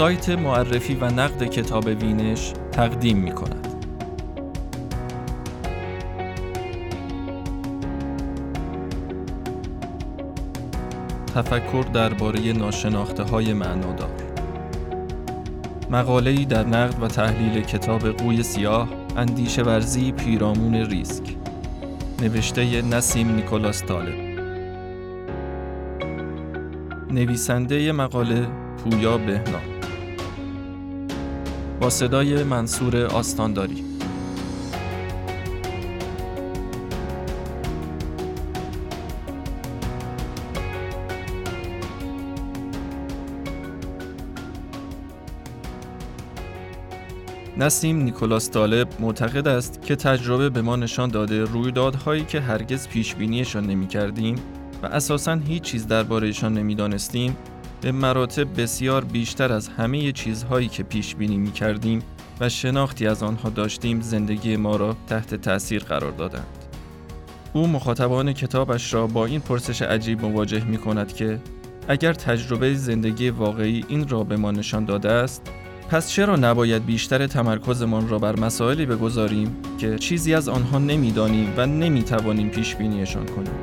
سایت معرفی و نقد کتاب وینش تقدیم می کند. تفکر درباره ناشناخته های معنادار مقاله در نقد و تحلیل کتاب قوی سیاه اندیشه ورزی پیرامون ریسک. نوشته نسیم نیکولاس طالب. نویسنده مقاله پویا بهنا با صدای منصور آستانداری. نسیم نیکولاس طالب معتقد است که تجربه به ما نشان داده رویدادهایی که هرگز پیش بینیشان نمی کردیم و اساساً هیچ چیز دربارهشان نمی‌دانستیم به مراتب بسیار بیشتر از همه چیزهایی که پیش بینی می کردیم و شناختی از آنها داشتیم زندگی ما را تحت تأثیر قرار دادند. او مخاطبان کتابش را با این پرسش عجیب مواجه می کند که اگر تجربه زندگی واقعی این را به ما نشان داده است پس چرا نباید بیشتر تمرکزمان را بر مسائلی بگذاریم که چیزی از آنها نمی‌دانیم و نمی‌توانیم پیش بینیشان کنیم؟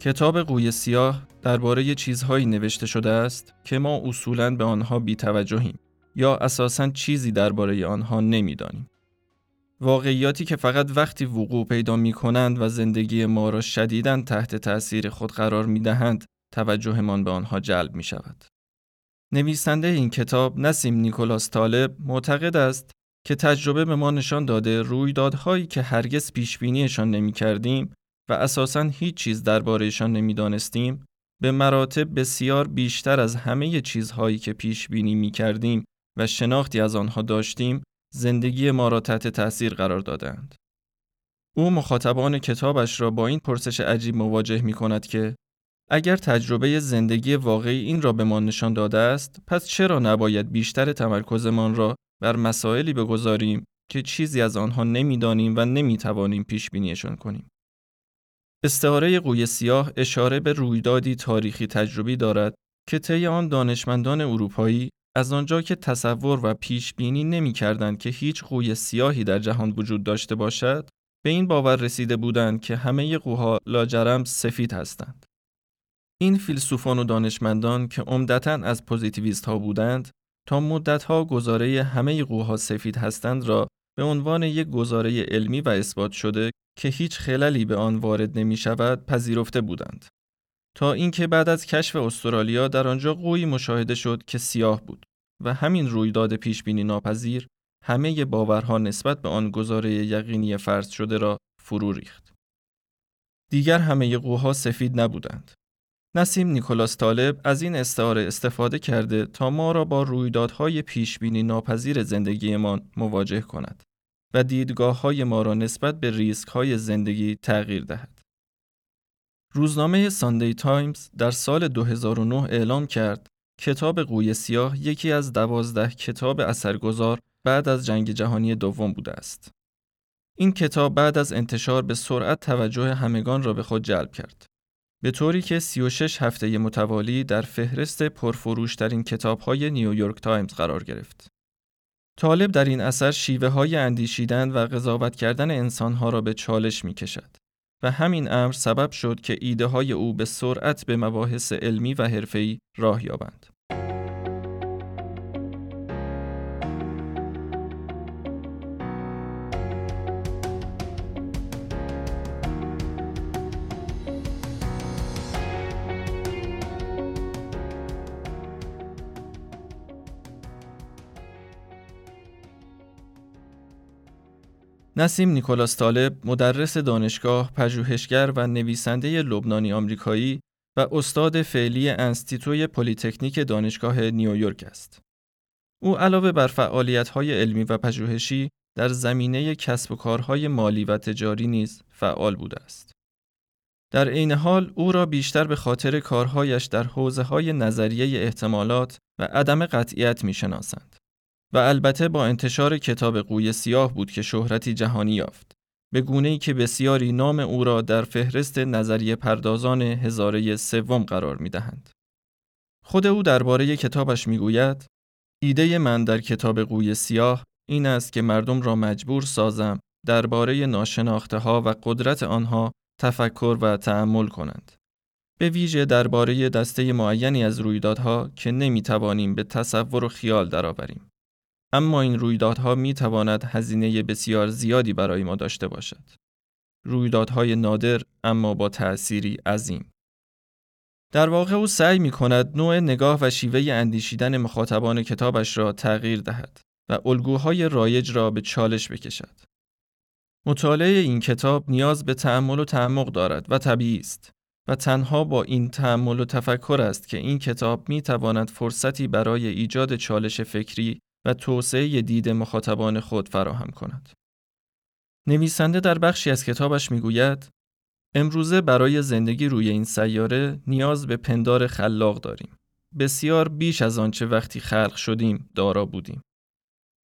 کتاب قوی سیاه درباره چیزهایی نوشته شده است که ما اصولاً به آنها بیتوجهیم یا اساساً چیزی درباره آنها نمی‌دانیم. واقعیاتی که فقط وقتی وقوع پیدا می کنند و زندگی ما را شدیداً تحت تأثیر خود قرار می دهند توجهمان به آنها جلب می شود. نویسنده این کتاب نسیم نیکولاس طالب معتقد است که تجربه به ما نشان داده رویدادهایی که هرگز پیش بینیشان نمی کردیم و اساساً هیچ چیز دربارهشان نمی‌دانستیم به مراتب بسیار بیشتر از همه چیزهایی که پیش بینی می کردیم و شناختی از آنها داشتیم زندگی ما را تحت تأثیر قرار دادند. او مخاطبان کتابش را با این پرسش عجیب مواجه می کند که اگر تجربه زندگی واقعی این را به ما نشان داده است پس چرا نباید بیشتر تمرکزمان را بر مسائلی بگذاریم که چیزی از آنها نمی‌دانیم و نمی‌توانیم پیش بینیشان کنیم استعاره قوی سیاه اشاره به رویدادی تاریخی تجربی دارد که طی آن دانشمندان اروپایی از آنجا که تصور و پیش بینی نمی کردند که هیچ قوی سیاهی در جهان وجود داشته باشد به این باور رسیده بودند که همه قوها لاجرم سفید هستند. این فیلسوفان و دانشمندان که عمدتا از پوزیتیویست ها بودند تا مدت ها گزاره همه قوها سفید هستند را به عنوان یک گزاره علمی و اثبات شده که هیچ خللی به آن وارد نمی شود پذیرفته بودند. تا اینکه بعد از کشف استرالیا در آنجا قوی مشاهده شد که سیاه بود و همین رویداد پیش بینی ناپذیر همه باورها نسبت به آن گزاره یقینی فرض شده را فرو ریخت. دیگر همه قوها سفید نبودند. نسیم نیکولاس طالب از این استعاره استفاده کرده تا ما را با رویدادهای پیش بینی ناپذیر زندگیمان مواجه کند. و دیدگاه های ما را نسبت به ریسک های زندگی تغییر دهد. روزنامه ساندی تایمز در سال 2009 اعلام کرد کتاب قوی سیاه یکی از دوازده کتاب اثرگذار بعد از جنگ جهانی دوم بوده است. این کتاب بعد از انتشار به سرعت توجه همگان را به خود جلب کرد. به طوری که 36 هفته متوالی در فهرست پرفروشترین کتاب‌های نیویورک تایمز قرار گرفت. طالب در این اثر شیوه های اندیشیدن و قضاوت کردن انسانها را به چالش می کشد و همین امر سبب شد که ایده های او به سرعت به مباحث علمی و حرفه‌ای راه یابند. نسیم نیکولاس طالب مدرس دانشگاه، پژوهشگر و نویسنده لبنانی آمریکایی و استاد فعلی انستیتوی پلیتکنیک دانشگاه نیویورک است. او علاوه بر فعالیت‌های علمی و پژوهشی در زمینه کسب و کارهای مالی و تجاری نیز فعال بوده است. در عین حال او را بیشتر به خاطر کارهایش در حوزه های نظریه احتمالات و عدم قطعیت می شناسند. و البته با انتشار کتاب قوی سیاه بود که شهرتی جهانی یافت. به گونه ای که بسیاری نام او را در فهرست نظریه پردازان هزاره سوم قرار می دهند. خود او درباره کتابش می گوید ایده من در کتاب قوی سیاه این است که مردم را مجبور سازم درباره ناشناخته ها و قدرت آنها تفکر و تأمل کنند. به ویژه درباره دسته معینی از رویدادها که نمی توانیم به تصور و خیال درآوریم. اما این رویدادها می تواند هزینه بسیار زیادی برای ما داشته باشد. رویدادهای نادر اما با تأثیری عظیم. در واقع او سعی می کند نوع نگاه و شیوه اندیشیدن مخاطبان کتابش را تغییر دهد و الگوهای رایج را به چالش بکشد. مطالعه این کتاب نیاز به تأمل و تعمق دارد و طبیعی است و تنها با این تأمل و تفکر است که این کتاب می تواند فرصتی برای ایجاد چالش فکری و توسعه دید مخاطبان خود فراهم کند. نویسنده در بخشی از کتابش می‌گوید امروزه برای زندگی روی این سیاره نیاز به پندار خلاق داریم. بسیار بیش از آنچه وقتی خلق شدیم دارا بودیم.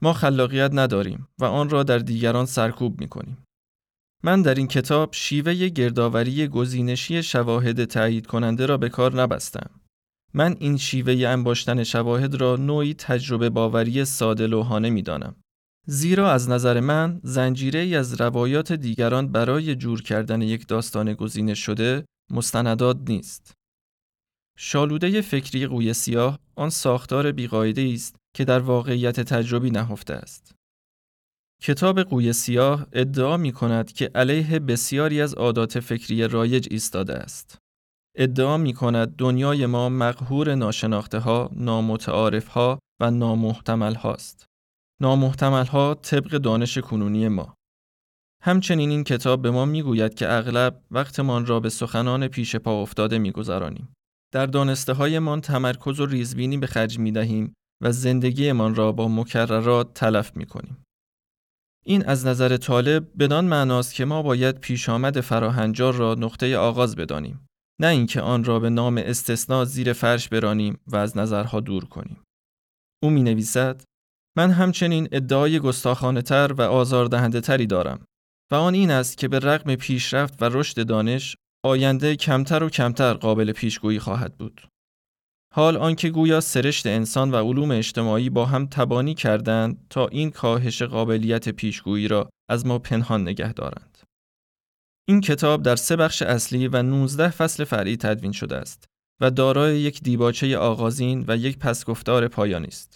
ما خلاقیت نداریم و آن را در دیگران سرکوب می کنیم. من در این کتاب شیوه گردآوری گزینشی شواهد تایید کننده را به کار نبستم. من این شیوه انباشتن شواهد را نوعی تجربه باوری ساده لوحانه می دانم. زیرا از نظر من زنجیره ای از روایات دیگران برای جور کردن یک داستان گزینش شده مستندات نیست. شالوده فکری قوی سیاه آن ساختار بیقاعده است که در واقعیت تجربی نهفته است. کتاب قوی سیاه ادعا می کند که علیه بسیاری از عادات فکری رایج ایستاده است. ادعا می کند دنیای ما مقهور ناشناخته ها، نامتعارف ها و نامحتمل هاست. نامحتمل ها طبق دانش کنونی ما. همچنین این کتاب به ما می‌گوید که اغلب وقتمان را به سخنان پیش پا افتاده میگذرانیم. در دانسته هایمان تمرکز و ریزبینی به خرج می دهیم و زندگیمان را با مکررات تلف می کنیم. این از نظر طالب بدان معناست که ما باید پیش آمد فراهنجار را نقطه آغاز بدانیم نه اینکه آن را به نام استثناء زیر فرش برانیم و از نظرها دور کنیم. او می نویسد من همچنین ادعای گستاخانه تر و آزاردهنده تری دارم و آن این است که به رغم پیشرفت و رشد دانش آینده کمتر و کمتر قابل پیشگویی خواهد بود. حال آنکه گویا سرشت انسان و علوم اجتماعی با هم تبانی کردند تا این کاهش قابلیت پیشگویی را از ما پنهان نگه دارند. این کتاب در سه بخش اصلی و 19 فصل فرعی تدوین شده است و دارای یک دیباچه آغازین و یک پسگفتار پایانی است.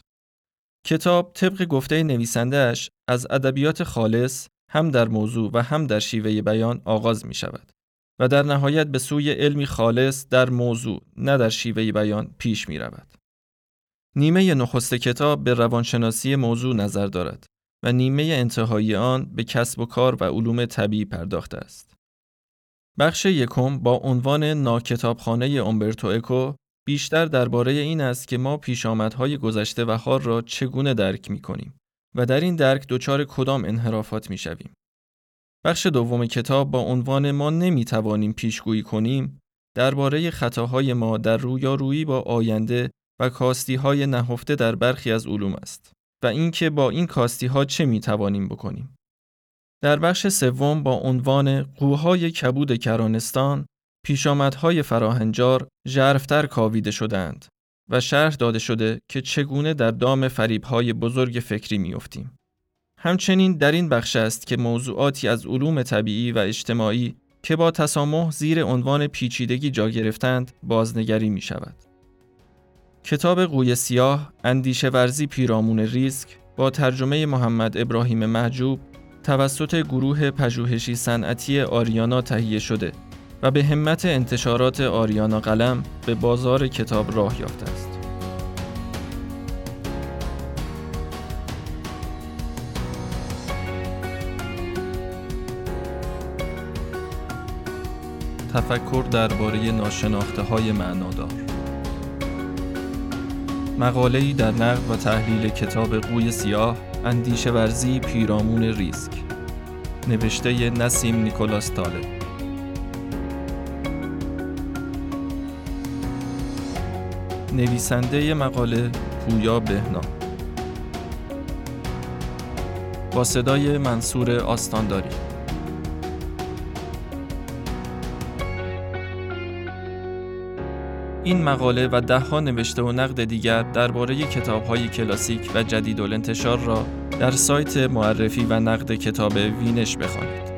کتاب طبق گفته نویسندهش از ادبیات خالص هم در موضوع و هم در شیوه بیان آغاز می شود و در نهایت به سوی علمی خالص در موضوع نه در شیوه بیان پیش می رود. نیمه نخست کتاب به روانشناسی موضوع نظر دارد و نیمه انتهایی آن به کسب و کار و علوم طبیعی پرداخته است. بخش یکم با عنوان ناکتابخانه اومبرتو اکو بیشتر درباره این است که ما پیشامدهای گذشته و حال را چگونه درک می کنیم و در این درک دچار کدام انحرافات می شویم. بخش دوم کتاب با عنوان ما نمی توانیم پیشگویی کنیم درباره خطاهای ما در رویارویی با آینده و کاستی های نهفته در برخی از علوم است و اینکه با این کاستی ها چه می توانیم بکنیم. در بخش سوم با عنوان قوهای کبود کرانستان پیشامدهای فراهنجار ژرفتر کاویده شدند و شرح داده شده که چگونه در دام فریبهای بزرگ فکری میافتیم. همچنین در این بخش است که موضوعاتی از علوم طبیعی و اجتماعی که با تسامح زیر عنوان پیچیدگی جا گرفتند بازنگری می شود. کتاب قوی سیاه اندیشه ورزی پیرامون ریسک با ترجمه محمد ابراهیم محجوب توسط گروه پژوهشی صنعتی آریانا تهیه شده و به همت انتشارات آریانا قلم به بازار کتاب راه یافته است. تفکر درباره ناشناخته های معنادار مقاله‌ای در نقد و تحلیل کتاب قوی سیاه اندیشه ورزی پیرامون ریسک. نوشته نسیم نیکولاس تاله نویسنده مقاله پویا بهنا. با صدای منصور آستانداری. این مقاله و دهها نوشته و نقد دیگر درباره کتاب‌های کلاسیک و جدید الانتشار را در سایت معرفی و نقد کتاب وینش بخوانید.